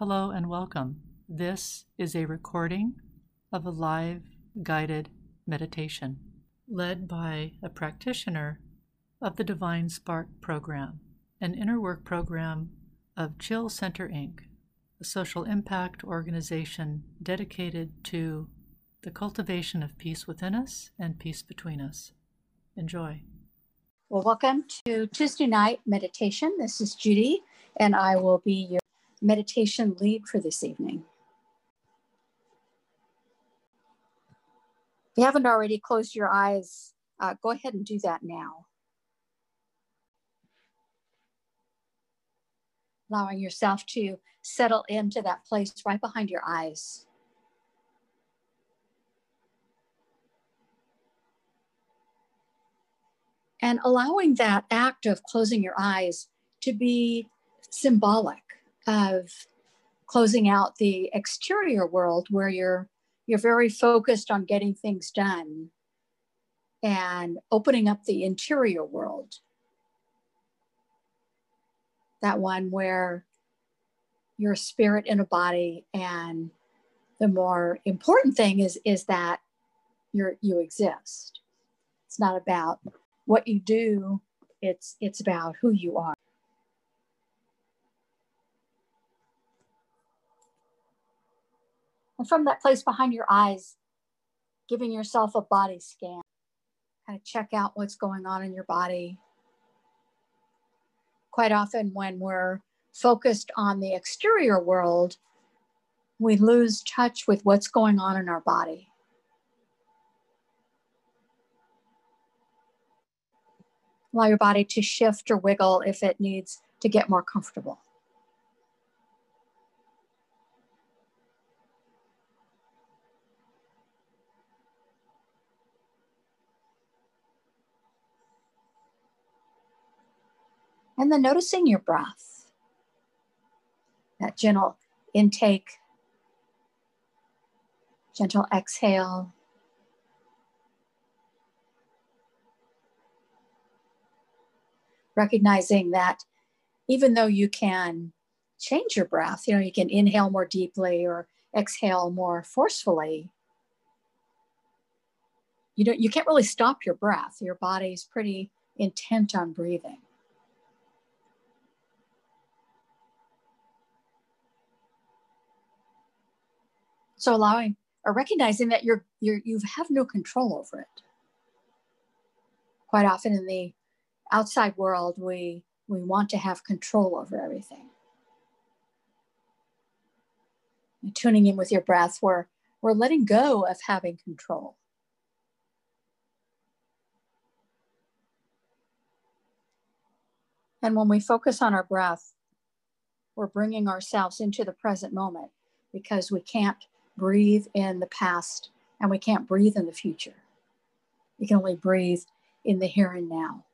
Hello and welcome. This is a recording of a live guided meditation led by a practitioner of the Divine Spark program, an inner work program of Chill Center Inc., a social impact organization dedicated to the cultivation of peace within us and peace between us. Enjoy. Well, welcome to Tuesday night meditation. This is Judy, and I will be your meditation lead for this evening. If you haven't already closed your eyes, uh, go ahead and do that now. Allowing yourself to settle into that place right behind your eyes. And allowing that act of closing your eyes to be symbolic of closing out the exterior world where you're you're very focused on getting things done and opening up the interior world. That one where your spirit in a body and the more important thing is is that you're you exist. It's not about what you do it's it's about who you are And from that place behind your eyes, giving yourself a body scan, kind of check out what's going on in your body. Quite often, when we're focused on the exterior world, we lose touch with what's going on in our body. Allow your body to shift or wiggle if it needs to get more comfortable. And then noticing your breath, that gentle intake, gentle exhale. Recognizing that even though you can change your breath, you know, you can inhale more deeply or exhale more forcefully. You don't you can't really stop your breath. Your body's pretty intent on breathing. So allowing or recognizing that you're, you're you have no control over it. Quite often in the outside world, we we want to have control over everything. And tuning in with your breath, we're we're letting go of having control. And when we focus on our breath, we're bringing ourselves into the present moment because we can't breathe in the past and we can't breathe in the future. We can only breathe in the here and now.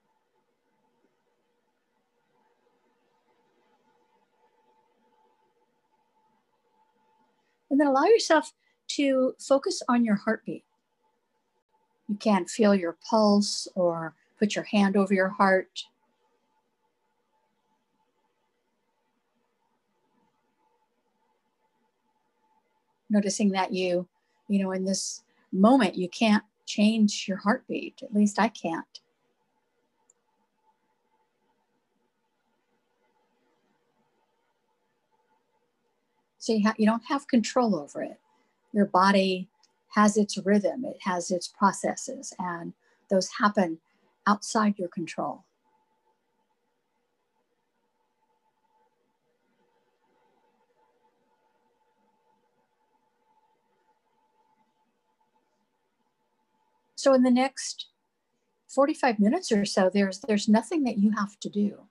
And then allow yourself to focus on your heartbeat. You can feel your pulse or put your hand over your heart. Noticing that you, you know, in this moment, you can't change your heartbeat. At least I can't. So you, ha- you don't have control over it. Your body has its rhythm, it has its processes, and those happen outside your control. So in the next 45 minutes or so, there's there's nothing that you have to do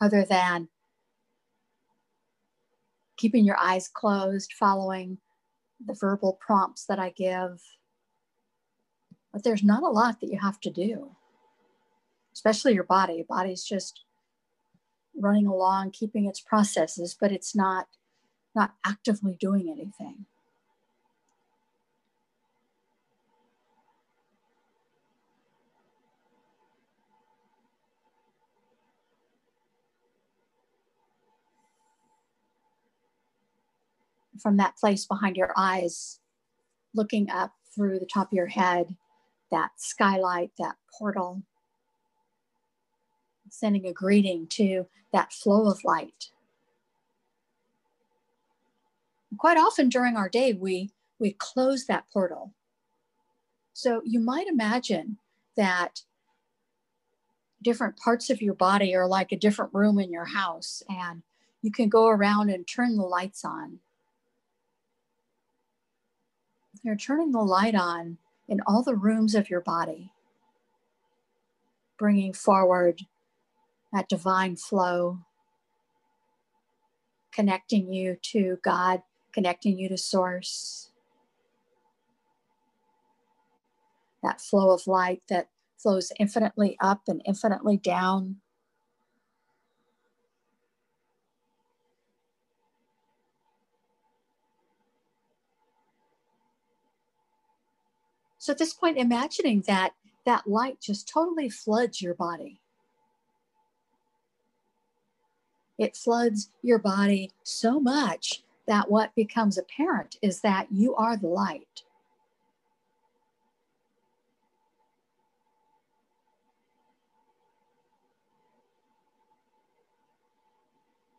other than keeping your eyes closed, following the verbal prompts that I give. But there's not a lot that you have to do, especially your body. Your body's just running along, keeping its processes, but it's not not actively doing anything. From that place behind your eyes, looking up through the top of your head, that skylight, that portal, sending a greeting to that flow of light. Quite often during our day, we, we close that portal. So you might imagine that different parts of your body are like a different room in your house, and you can go around and turn the lights on. You're turning the light on in all the rooms of your body, bringing forward that divine flow, connecting you to God, connecting you to Source. That flow of light that flows infinitely up and infinitely down. So at this point, imagining that that light just totally floods your body. It floods your body so much that what becomes apparent is that you are the light.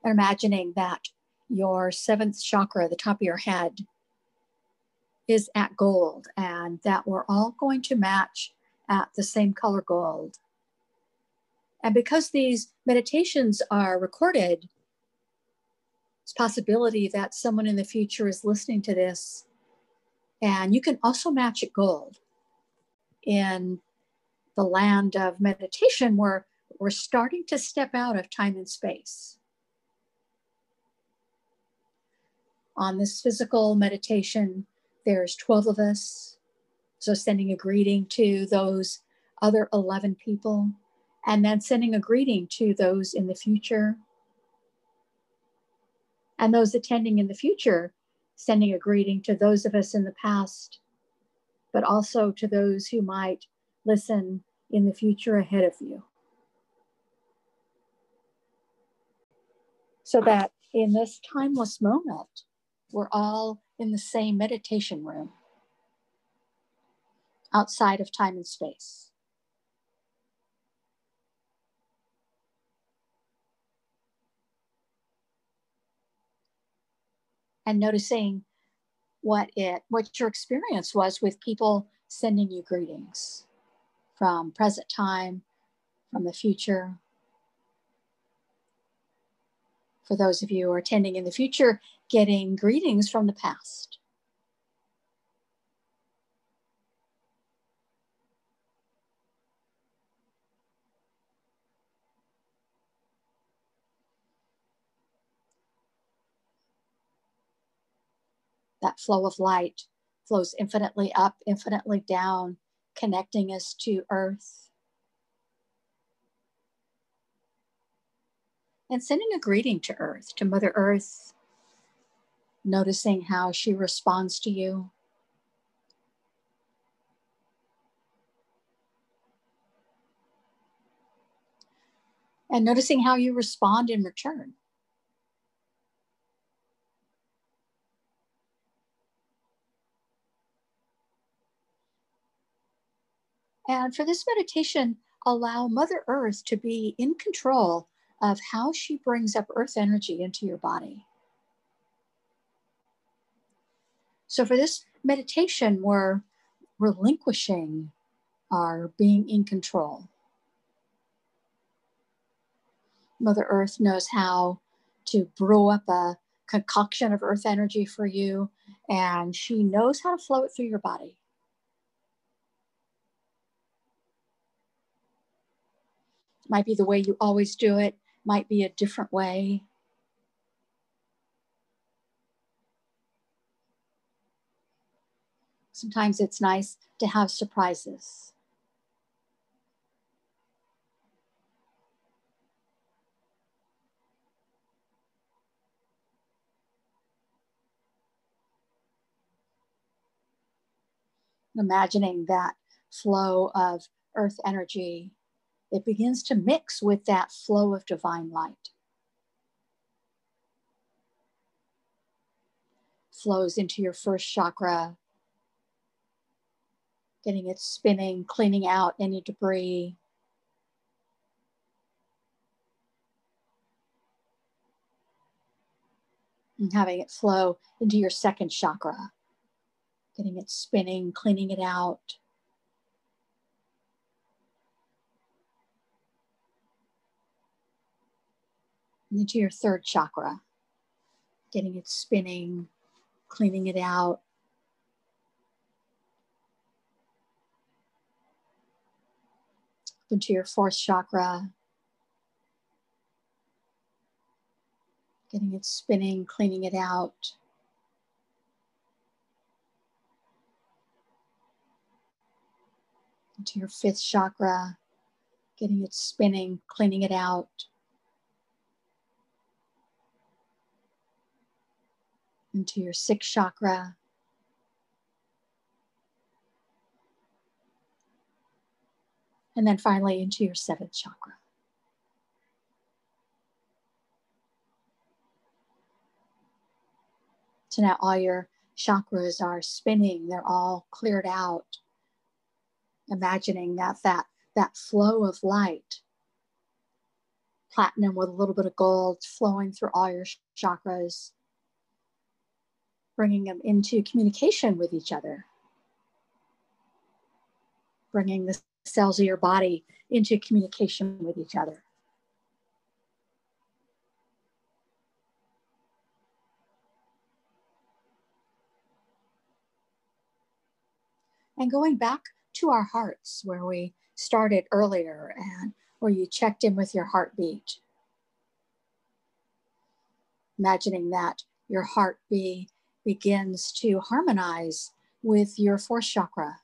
Imagining that your seventh chakra, the top of your head, is at gold and that we're all going to match at the same color gold. And because these meditations are recorded, it's possibility that someone in the future is listening to this and you can also match it gold. In the land of meditation, where we're starting to step out of time and space. On this physical meditation, there's 12 of us. So sending a greeting to those other 11 people, and then sending a greeting to those in the future. And those attending in the future, sending a greeting to those of us in the past, but also to those who might listen in the future ahead of you. So that in this timeless moment, we're all in the same meditation room outside of time and space. And noticing what it what your experience was with people sending you greetings from present time, from the future. For those of you who are attending in the future, getting greetings from the past. That flow of light flows infinitely up, infinitely down, connecting us to Earth. And sending a greeting to Earth, to Mother Earth, noticing how she responds to you. And noticing how you respond in return. And for this meditation, allow Mother Earth to be in control of how she brings up earth energy into your body. So for this meditation, we're relinquishing our being in control. Mother Earth knows how to brew up a concoction of earth energy for you, and she knows how to flow it through your body. Might be the way you always do it, might be a different way. Sometimes it's nice to have surprises. Imagining that flow of earth energy, it begins to mix with that flow of divine light. flows into your first chakra, getting it spinning, cleaning out any debris. And having it flow into your second chakra, getting it spinning, cleaning it out. And into your third chakra, getting it spinning, cleaning it out. Into your fourth chakra, getting it spinning, cleaning it out. Into your fifth chakra, getting it spinning, cleaning it out. Into your sixth chakra. And then finally into your seventh chakra. So now all your chakras are spinning, they're all cleared out. Imagining that that that flow of light, platinum with a little bit of gold flowing through all your chakras, bringing them into communication with each other, bringing the cells of your body into communication with each other. And going back to our hearts, where we started earlier and where you checked in with your heartbeat. Imagining that your heartbeat begins to harmonize with your fourth chakra.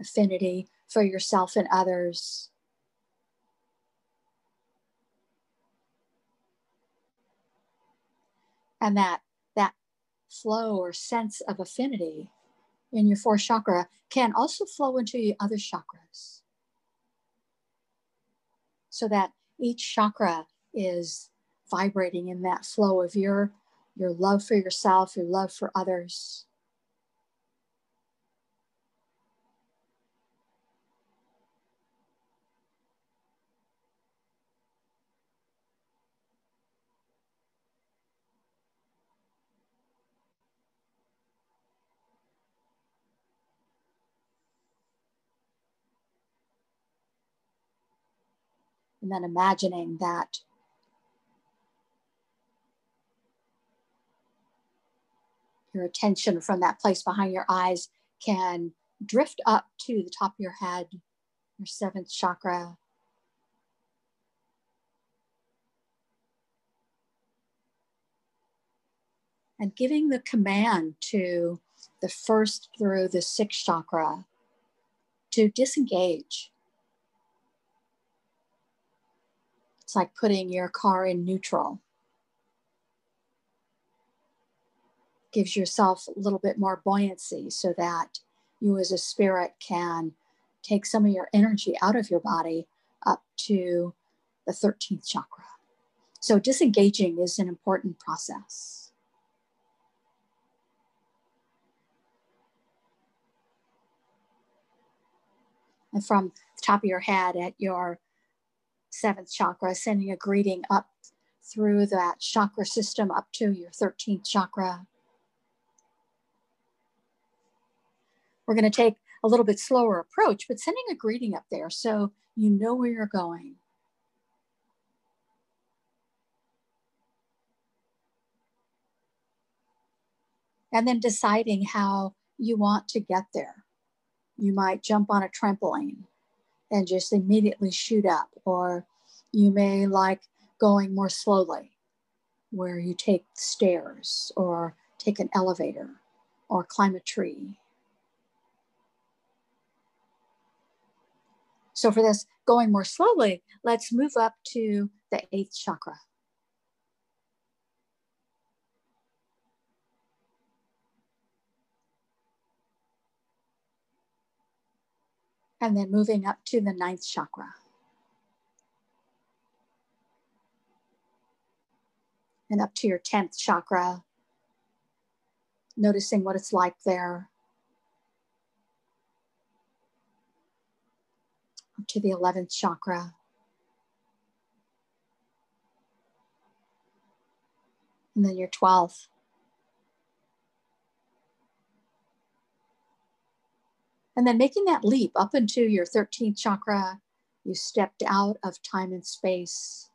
Affinity for yourself and others. And that, that flow or sense of affinity in your fourth chakra can also flow into your other chakras. So that each chakra is vibrating in that flow of your your love for yourself, your love for others. And then imagining that your attention from that place behind your eyes can drift up to the top of your head, your seventh chakra. And giving the command to the first through the sixth chakra to disengage. It's like putting your car in neutral. Gives yourself a little bit more buoyancy so that you as a spirit can take some of your energy out of your body up to the 13th chakra. So disengaging is an important process. And from the top of your head at your seventh chakra, sending a greeting up through that chakra system up to your 13th chakra. We're going to take a little bit slower approach, but sending a greeting up there so you know where you're going. And then deciding how you want to get there. You might jump on a trampoline and just immediately shoot up, or you may like going more slowly, where you take stairs or take an elevator or climb a tree So for this, going more slowly, let's move up to the eighth chakra. And then moving up to the ninth chakra. and up to your 10th chakra, noticing what it's like there. To the 11th chakra. And then your 12th. And then making that leap up into your 13th chakra, you stepped out of time and space.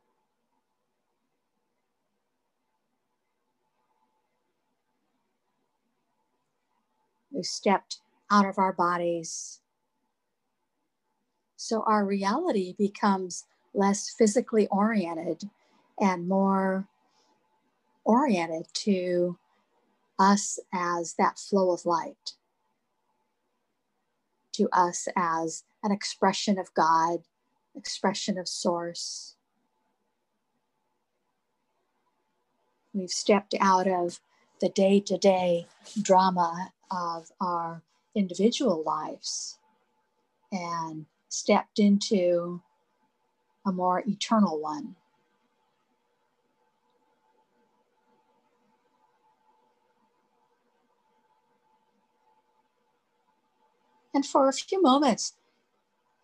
We stepped out of our bodies. So our reality becomes less physically oriented and more oriented to us as that flow of light to us as an expression of God, expression of Source. We've stepped out of the day to day drama of our individual lives and stepped into a more eternal one. And for a few moments,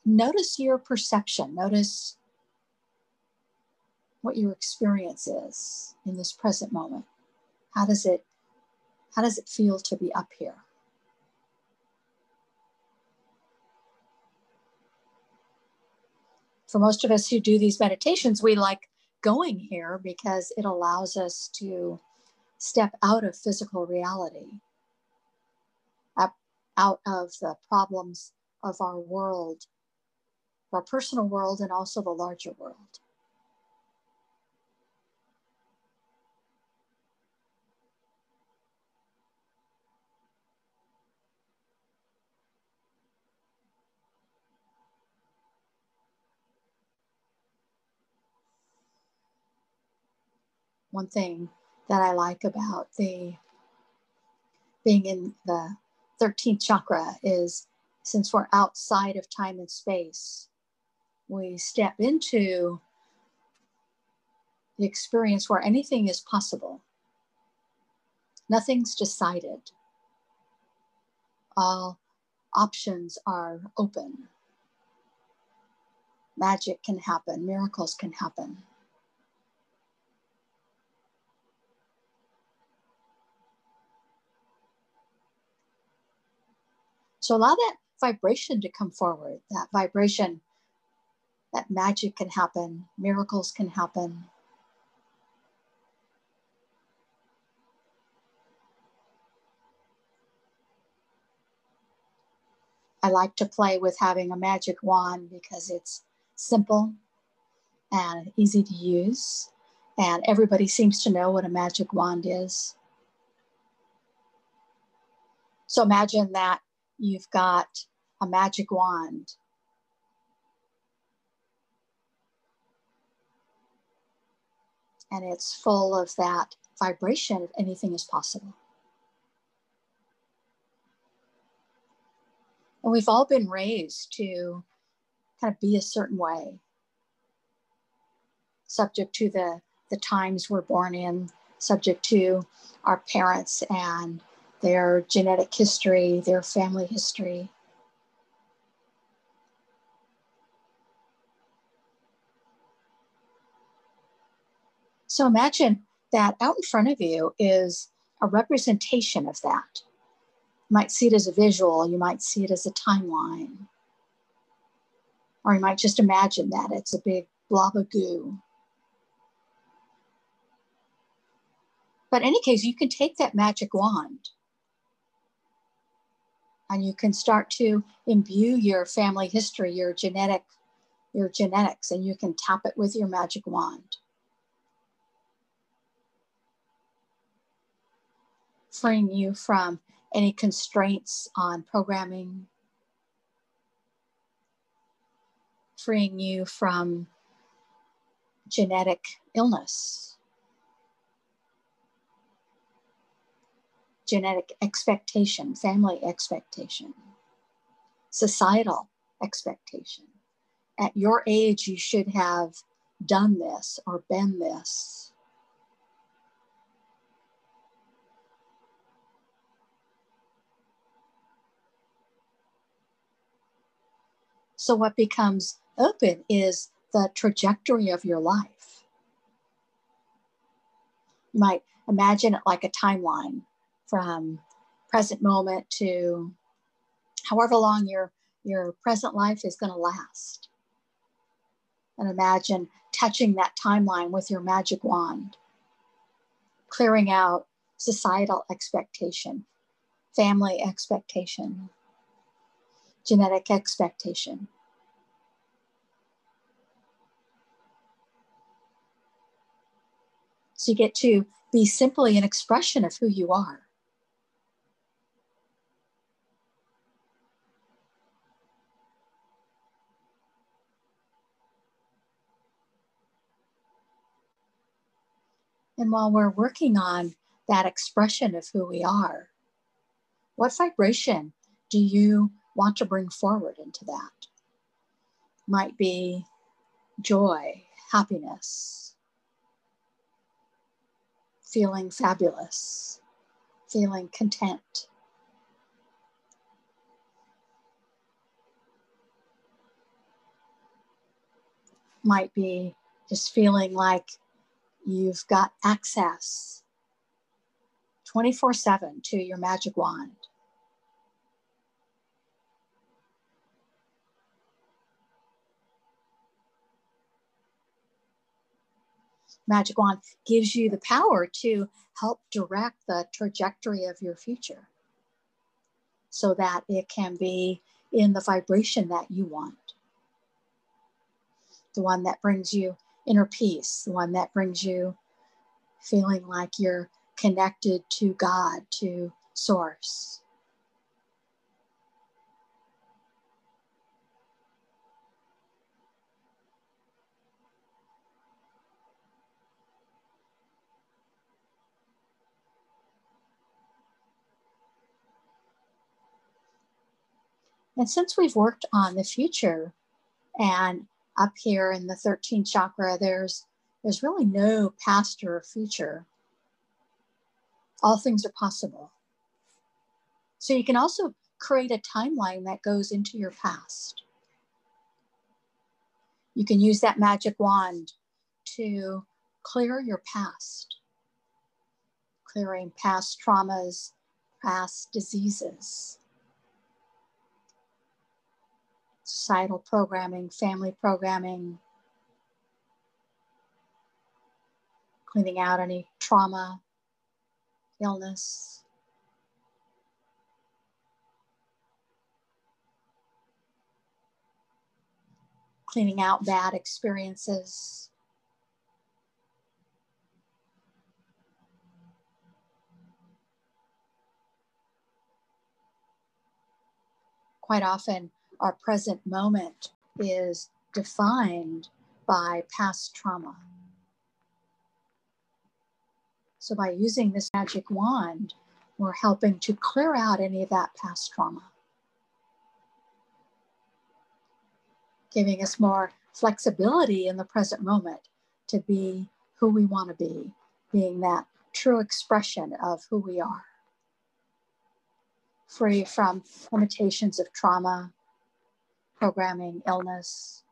notice your perception. Notice what your experience is in this present moment. How does it how does it feel to be up here? For most of us who do these meditations, we like going here because it allows us to step out of physical reality out of the problems of our world, our personal world, and also the larger world. One thing that I like about the being in the 13th chakra is since we're outside of time and space, we step into the experience where anything is possible. Nothing's decided. All options are open. Magic can happen, miracles can happen. So allow that vibration to come forward, that vibration, that magic can happen, miracles can happen. I like to play with having a magic wand because it's simple and easy to use. And everybody seems to know what a magic wand is. So imagine that you've got a magic wand. And it's full of that vibration of anything is possible. And we've all been raised to kind of be a certain way, subject to the, the times we're born in, subject to our parents and their genetic history, their family history. So imagine that out in front of you is a representation of that. You might see it as a visual, you might see it as a timeline, or you might just imagine that it's a big blob of goo. But in any case, you can take that magic wand and you can start to imbue your family history, your genetic, your genetics, and you can tap it with your magic wand. Freeing you from any constraints on programming, freeing you from genetic illness genetic expectation, family expectation, societal expectation. At your age, you should have done this or been this. So, what becomes open is the trajectory of your life. You might imagine it like a timeline from present moment to however long your, your present life is going to last. And imagine touching that timeline with your magic wand, clearing out societal expectation, family expectation, genetic expectation. So you get to be simply an expression of who you are. And while we're working on that expression of who we are, what vibration do you want to bring forward into that? Might be joy, happiness, feeling fabulous, feeling content. Might be just feeling like you've got access 24 7 to your magic wand. Magic Wand gives you the power to help direct the trajectory of your future so that it can be in the vibration that you want. The one that brings you inner peace, the one that brings you feeling like you're connected to God, to Source. And since we've worked on the future and up here in the 13th chakra, there's there's really no past or future. All things are possible. So you can also create a timeline that goes into your past. You can use that magic wand to clear your past, clearing past traumas, past diseases societal programming, family programming, cleaning out any trauma, illness. Cleaning out bad experiences. Quite often, our present moment is defined by past trauma. So, by using this magic wand, we're helping to clear out any of that past trauma, giving us more flexibility in the present moment to be who we want to be, being that true expression of who we are, free from limitations of trauma, programming, illness.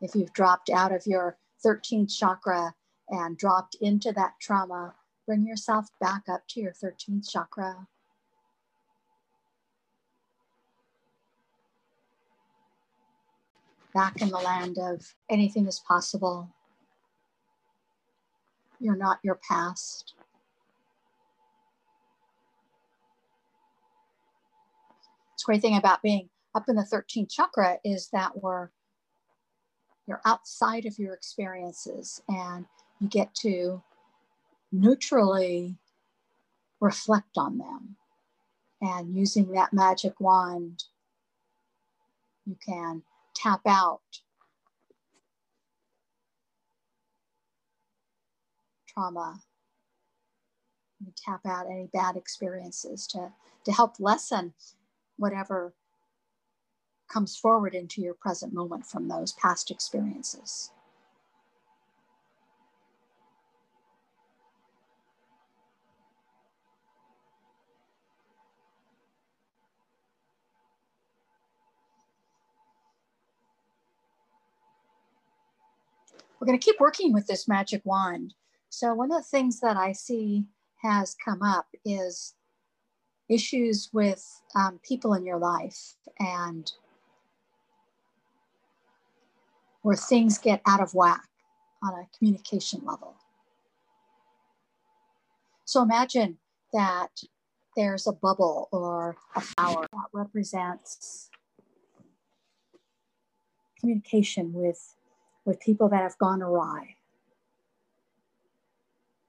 If you've dropped out of your 13th chakra and dropped into that trauma, bring yourself back up to your 13th chakra. Back in the land of anything is possible. You're not your past. It's great thing about being up in the 13th chakra is that we're you're outside of your experiences and you get to neutrally reflect on them. And using that magic wand, you can tap out trauma. You tap out any bad experiences to, to help lessen whatever comes forward into your present moment from those past experiences. we're going to keep working with this magic wand. So, one of the things that I see has come up is issues with um, people in your life and where things get out of whack on a communication level. So, imagine that there's a bubble or a flower that represents communication with with people that have gone awry.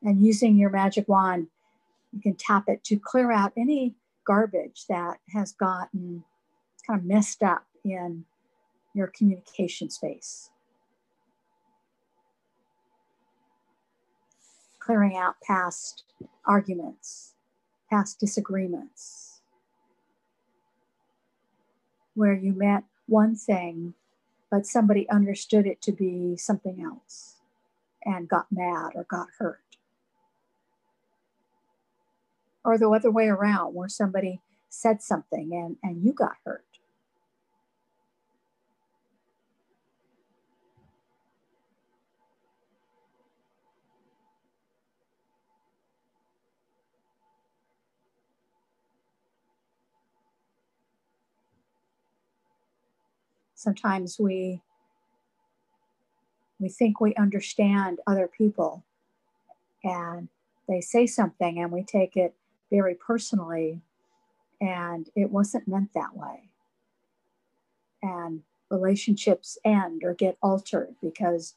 And using your magic wand, you can tap it to clear out any garbage that has gotten kind of messed up in your communication space. Clearing out past arguments, past disagreements, where you meant one thing but somebody understood it to be something else and got mad or got hurt. Or the other way around, where somebody said something and, and you got hurt. Sometimes we we think we understand other people and they say something and we take it very personally and it wasn't meant that way. And relationships end or get altered because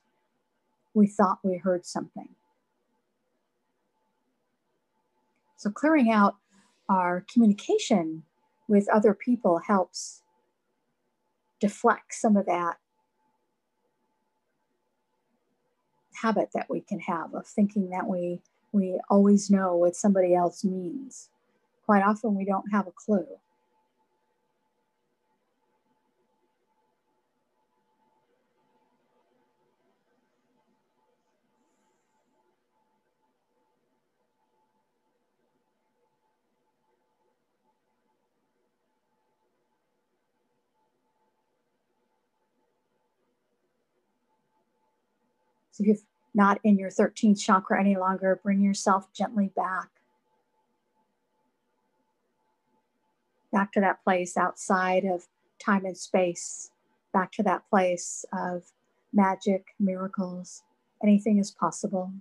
we thought we heard something. So clearing out our communication with other people helps deflect some of that habit that we can have of thinking that we we always know what somebody else means. Quite often we don't have a clue. You're not in your 13th chakra any longer, bring yourself gently back. Back to that place outside of time and space, back to that place of magic, miracles. Anything is possible.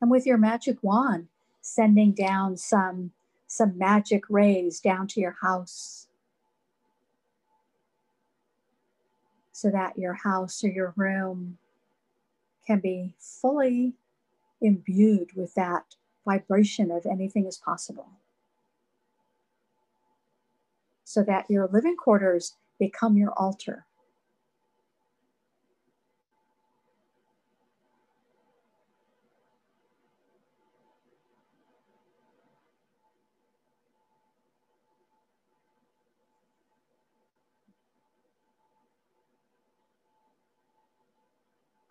And with your magic wand, sending down some some magic rays down to your house so that your house or your room can be fully imbued with that vibration of anything is possible. So that your living quarters become your altar.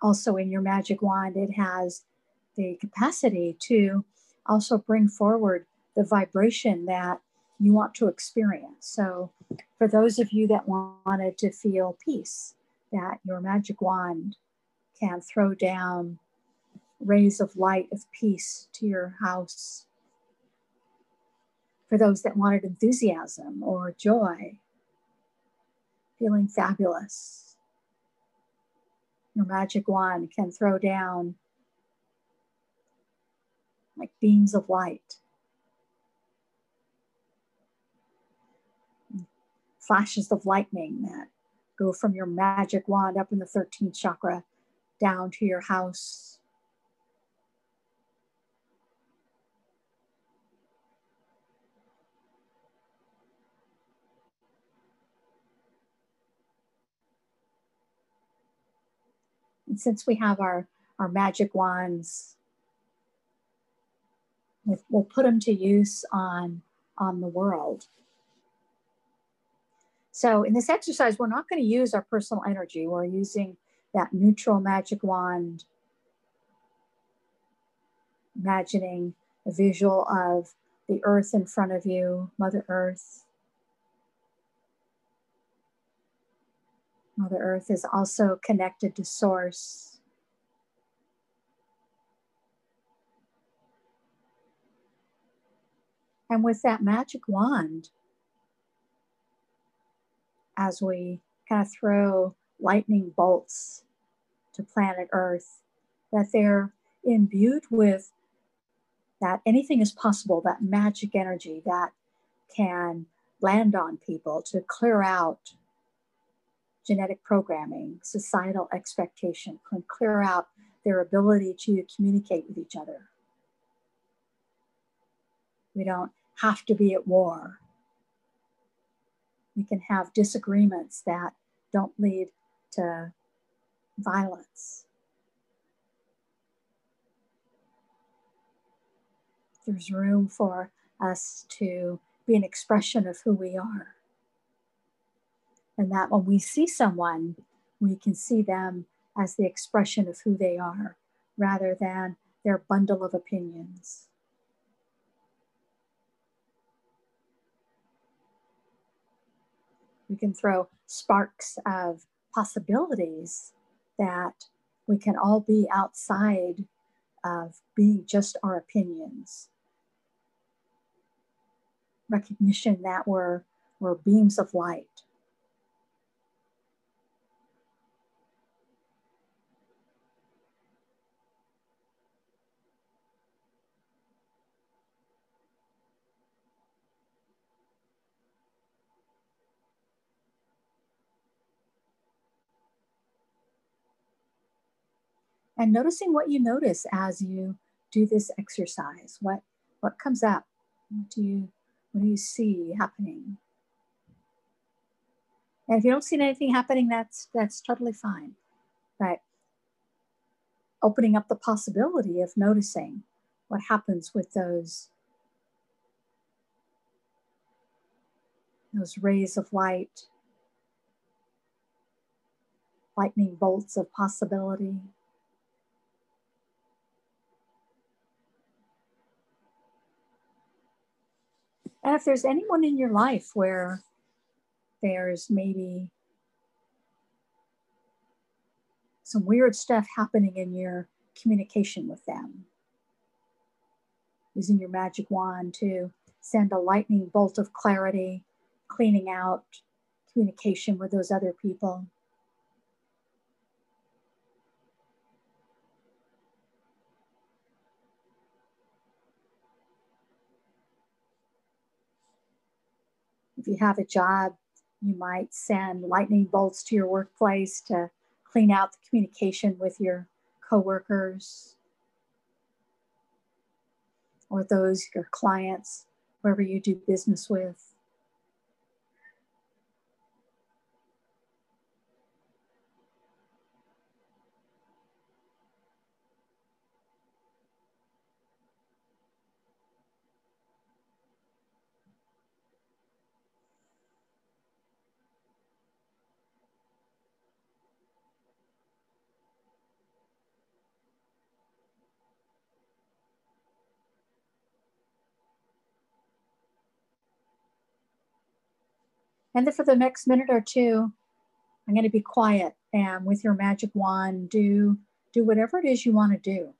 Also in your magic wand, it has the capacity to also bring forward the vibration that you want to experience. So, for those of you that wanted to feel peace, that your magic wand can throw down rays of light of peace to your house. For those that wanted enthusiasm or joy, feeling fabulous, your magic wand can throw down like beams of light. Flashes of lightning that go from your magic wand up in the 13th chakra down to your house. And since we have our, our magic wands, we'll put them to use on, on the world. So in this exercise, we're not going to use our personal energy. We're using that neutral magic wand, imagining a visual of the earth in front of you, Mother Earth. Mother Earth is also connected to Source. And with that magic wand, as we kind of throw lightning bolts to planet Earth, that they're imbued with that anything is possible, that magic energy that can land on people to clear out genetic programming, societal expectation, can clear out their ability to communicate with each other. We don't have to be at war we can have disagreements that don't lead to violence. There's room for us to be an expression of who we are. And that when we see someone, we can see them as the expression of who they are rather than their bundle of opinions. we can throw sparks of possibilities that we can all be outside of being just our opinions. Recognition that we're, we're beams of light. And noticing what you notice as you do this exercise. What, what comes up? What do you, what do you see happening? And if you don't see anything happening, that's, that's totally fine. But opening up the possibility of noticing what happens with those those rays of light, lightning bolts of possibility. And if there's anyone in your life where there's maybe some weird stuff happening in your communication with them, using your magic wand to send a lightning bolt of clarity, cleaning out communication with those other people. If you have a job, you might send lightning bolts to your workplace to clean out the communication with your coworkers or those your clients, whoever you do business with. And then for the next minute or two, I'm going to be quiet and with your magic wand, do, do whatever it is you want to do.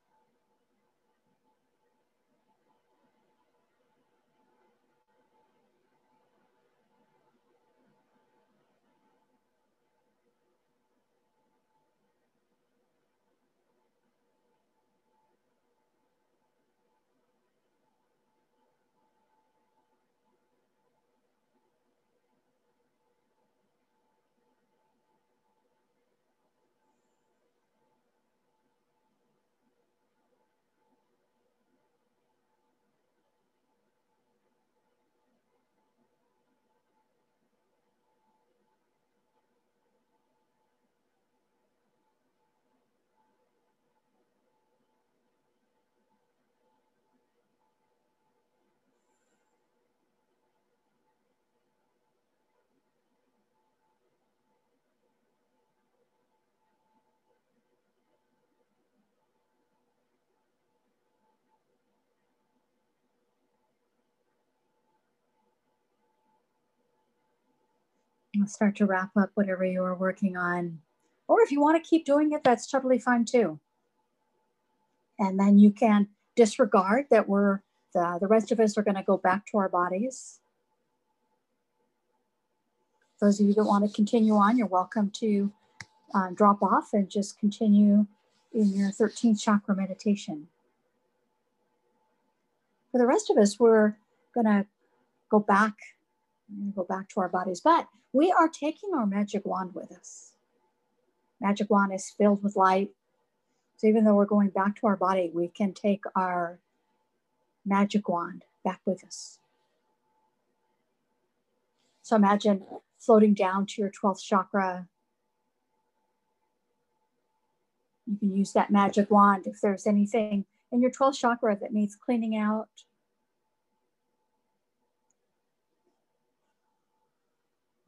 We'll start to wrap up whatever you are working on. Or if you want to keep doing it, that's totally fine too. And then you can disregard that we're, the, the rest of us are going to go back to our bodies. Those of you that want to continue on, you're welcome to uh, drop off and just continue in your 13th chakra meditation. For the rest of us, we're going to go back, go back to our bodies, but we are taking our magic wand with us. Magic wand is filled with light. So even though we're going back to our body, we can take our magic wand back with us. So imagine floating down to your 12th chakra. You can use that magic wand if there's anything in your 12th chakra that needs cleaning out.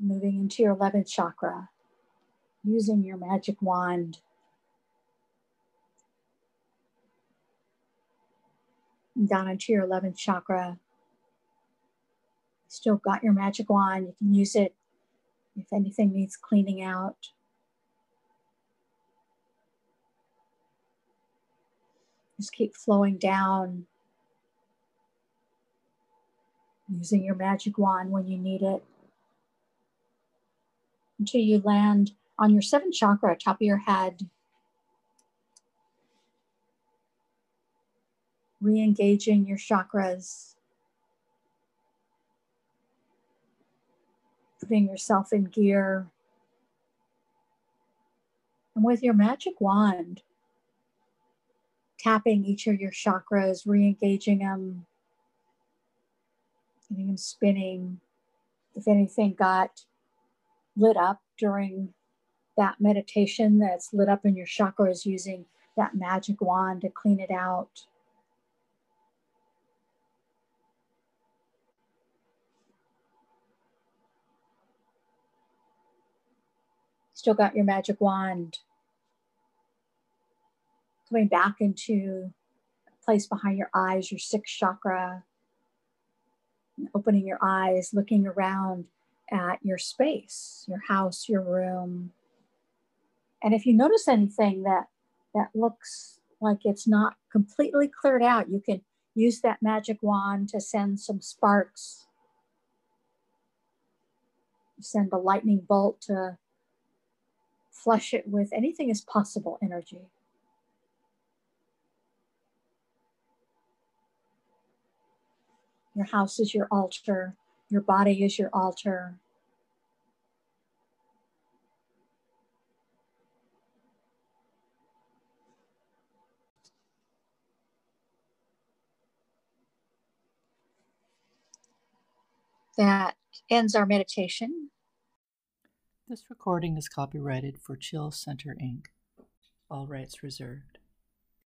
Moving into your 11th chakra, using your magic wand. Down into your 11th chakra. Still got your magic wand. You can use it if anything needs cleaning out. Just keep flowing down, using your magic wand when you need it until you land on your seventh chakra, top of your head. Re engaging your chakras. Putting yourself in gear. And with your magic wand, tapping each of your chakras, re engaging them, getting them spinning. If anything got lit up during that meditation that's lit up in your chakras using that magic wand to clean it out. Still got your magic wand. Coming back into a place behind your eyes, your sixth chakra. Opening your eyes, looking around at your space, your house, your room. And if you notice anything that that looks like it's not completely cleared out, you can use that magic wand to send some sparks. Send a lightning bolt to flush it with anything is possible energy. Your house is your altar. Your body is your altar. That ends our meditation. This recording is copyrighted for Chill Center Inc., all rights reserved.